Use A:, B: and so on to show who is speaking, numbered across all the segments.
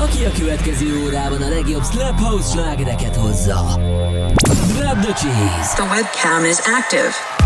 A: aki a következő órában a legjobb Slap House slágereket hozza. Grab the cheese!
B: The webcam is active.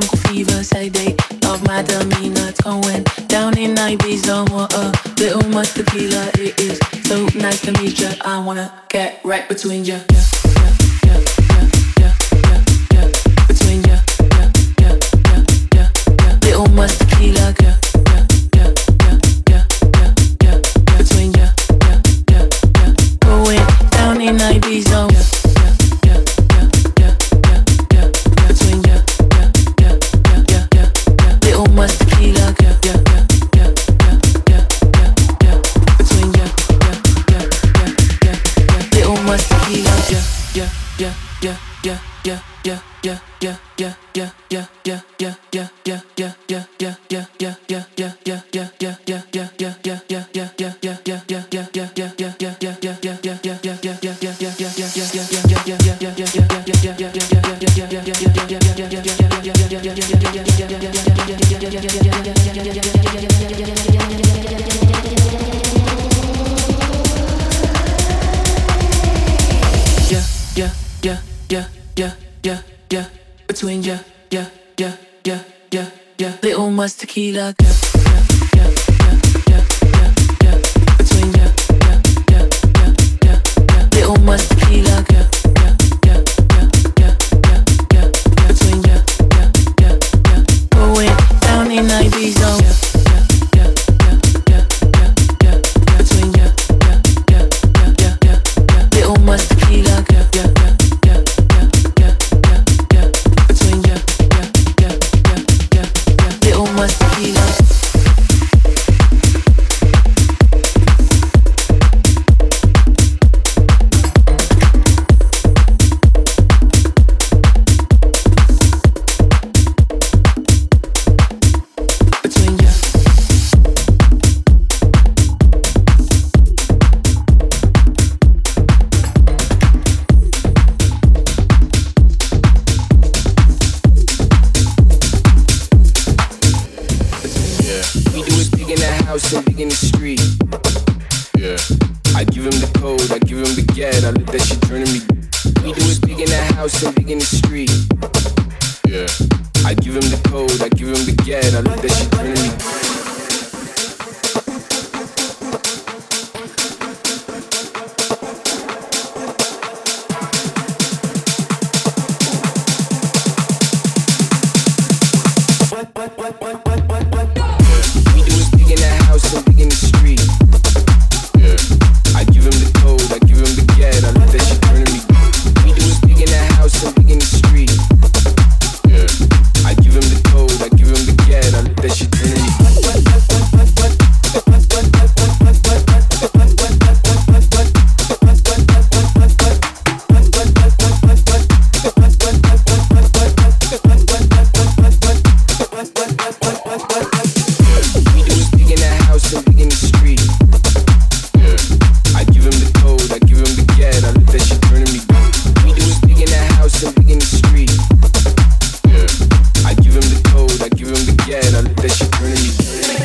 C: Jungle fever say they love my demeanor. Going down in Ibiza. Want a little much tequila. It is so nice to meet ya. I wanna get right between ya. Yeah, yeah, between ya. Little much tequila. Yeah. Tequila.
D: that Turn
E: it, it.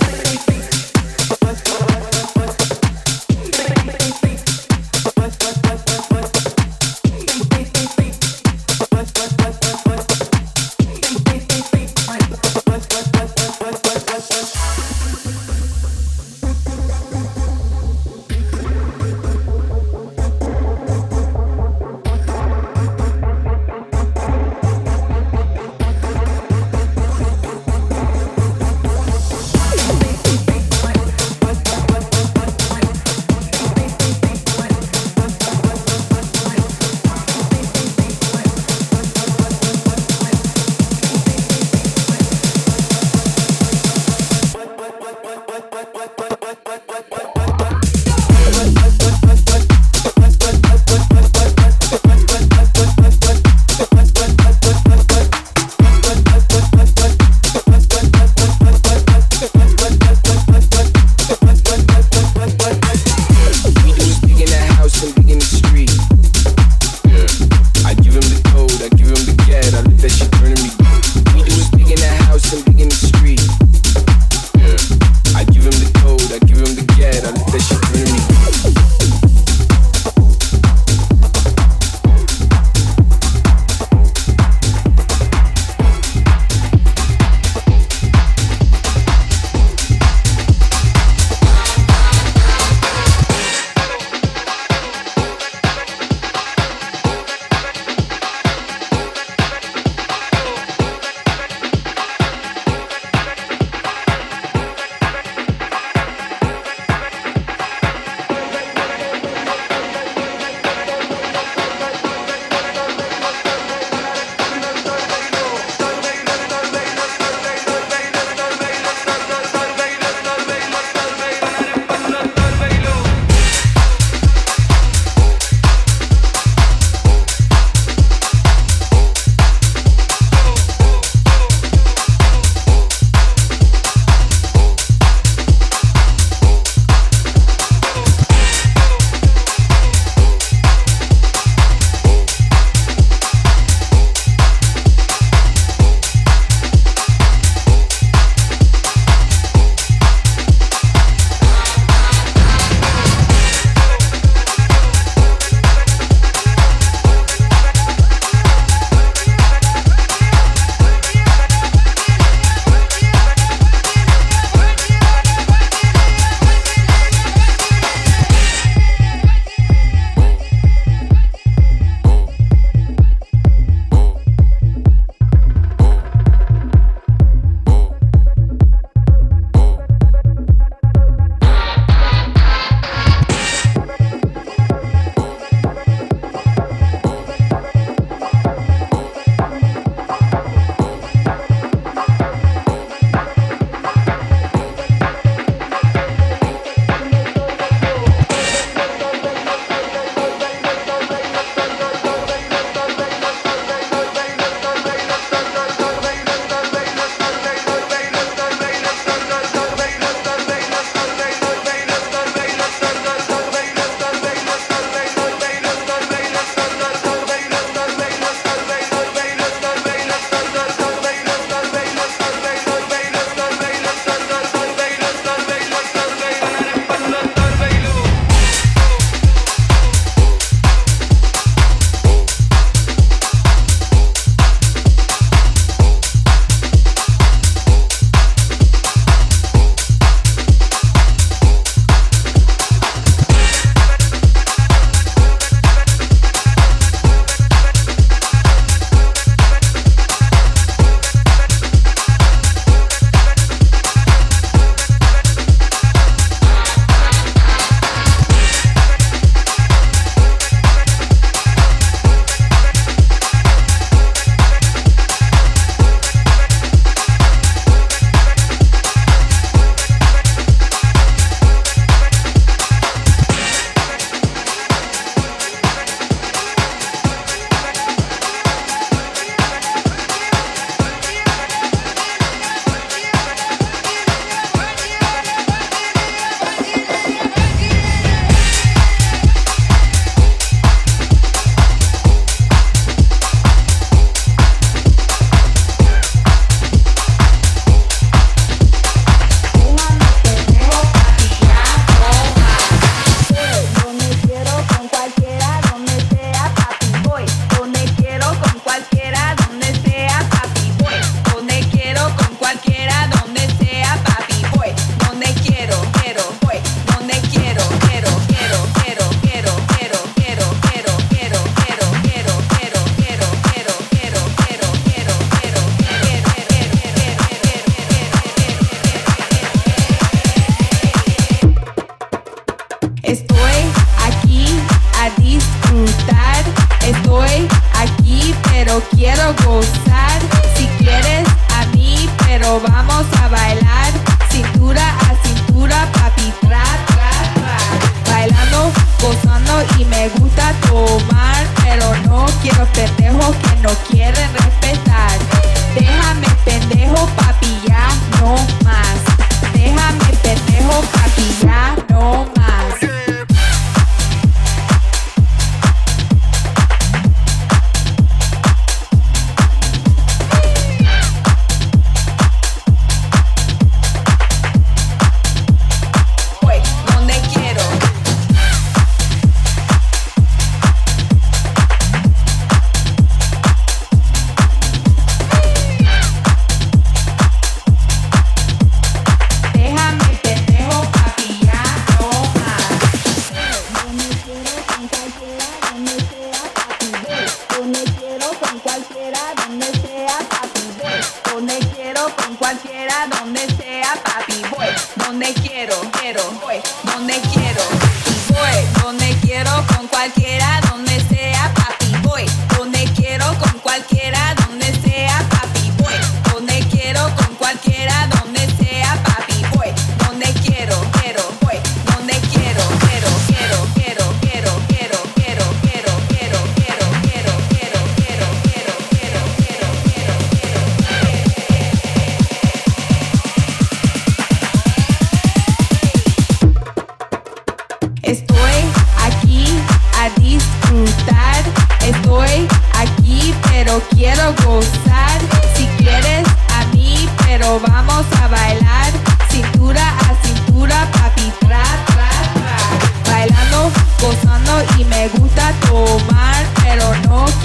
E: Nova.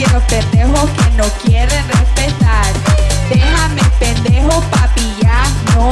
E: Quiero pendejos que no quieren respetar. Déjame pendejo, papi, ya no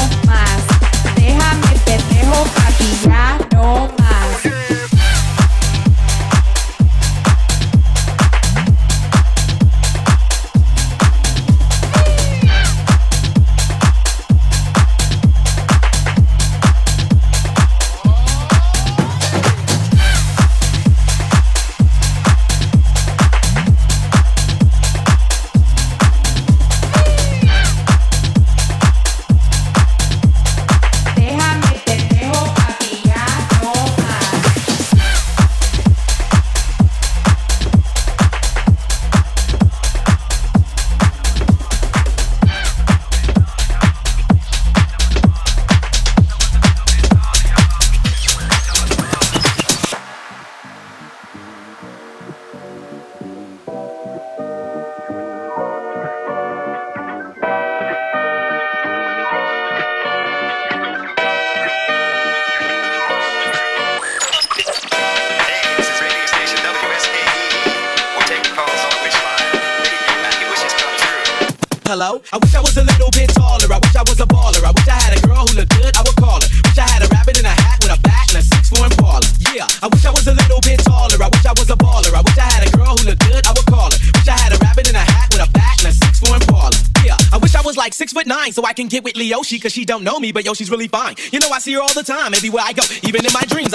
F: Leoshi cause she don't know me, but yo, she's really fine. You know I see her all the time, everywhere I go. Even in my dreams,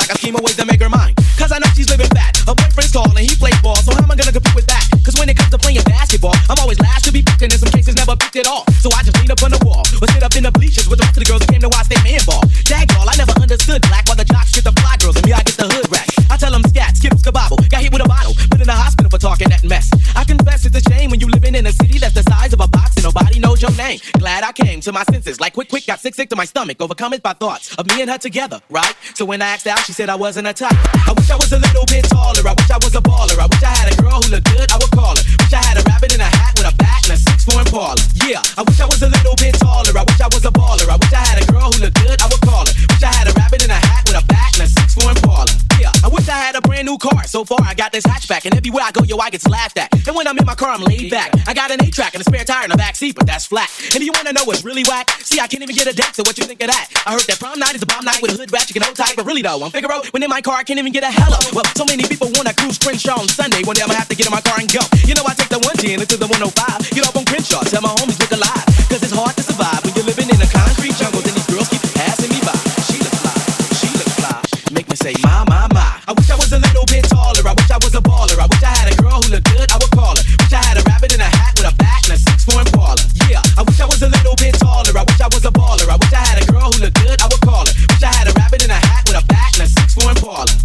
F: sick, to my stomach, overcome it by thoughts of me and her together, right? So when I asked out, she said I wasn't a type. I wish I was a little bit taller, I wish I was a baller, I wish I had a girl who looked good, I would call her. Wish I had a rabbit in a hat with a bat and a six four Impala. Yeah, I wish I was a little bit taller, I wish I was a baller, I wish I had a girl who looked good, I would call her. Wish I had a rabbit in a a a Impala. Yeah, I wish I had a brand new car. So far, I got this hatchback, and everywhere I go, yo, I get laughed at. And when I'm in my car, I'm laid back. I got an eight track and a spare tire in the back seat, but that's flat. And do you wanna know what's really whack? See, I can't even get a date, so what you think of that? I heard that prom night is a bomb night with a hood ratchet and hold tight, but really though, on Figaro, when in my car, I can't even get a hello. Well, so many people wanna cruise Crenshaw on Sunday. One day I'ma have to get in my car and go. You know, I take the 110 into the 105. Get off on Crenshaw, tell my homies look alive. Cause it's hard to survive when you're living in a concrete jungle. Then these girls keep and say, my, my, my. I wish I was a little bit taller. I wish I was a baller. I wish I had a girl who looked good. I would call her. Wish I had a rabbit in a hat with a back and a
G: six form baller. Yeah, I wish I was a little bit taller. I wish I was a baller. I wish I had a girl who looked good. I
H: would call her. Wish I had a rabbit in a hat with a back and a six form baller.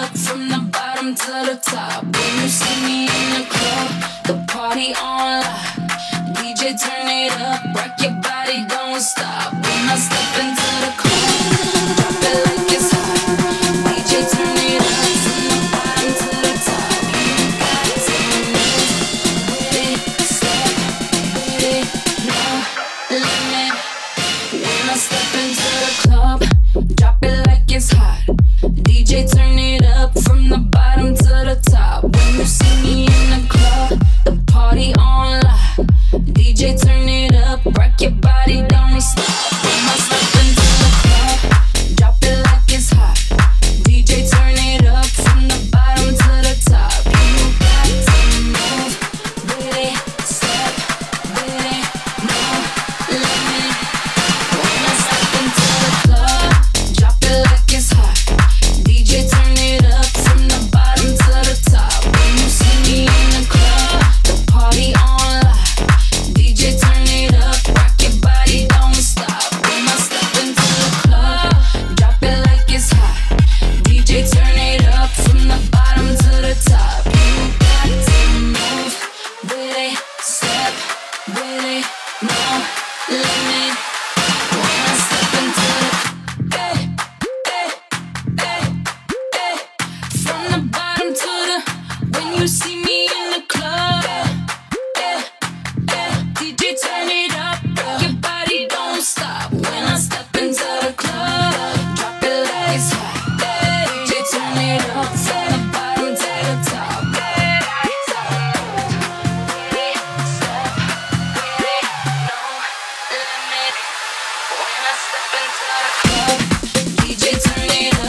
I: up from the bottom to the top. When you see me in the club, the party on lock. DJ turn it up, rock your body, don't stop. When I step DJ turn it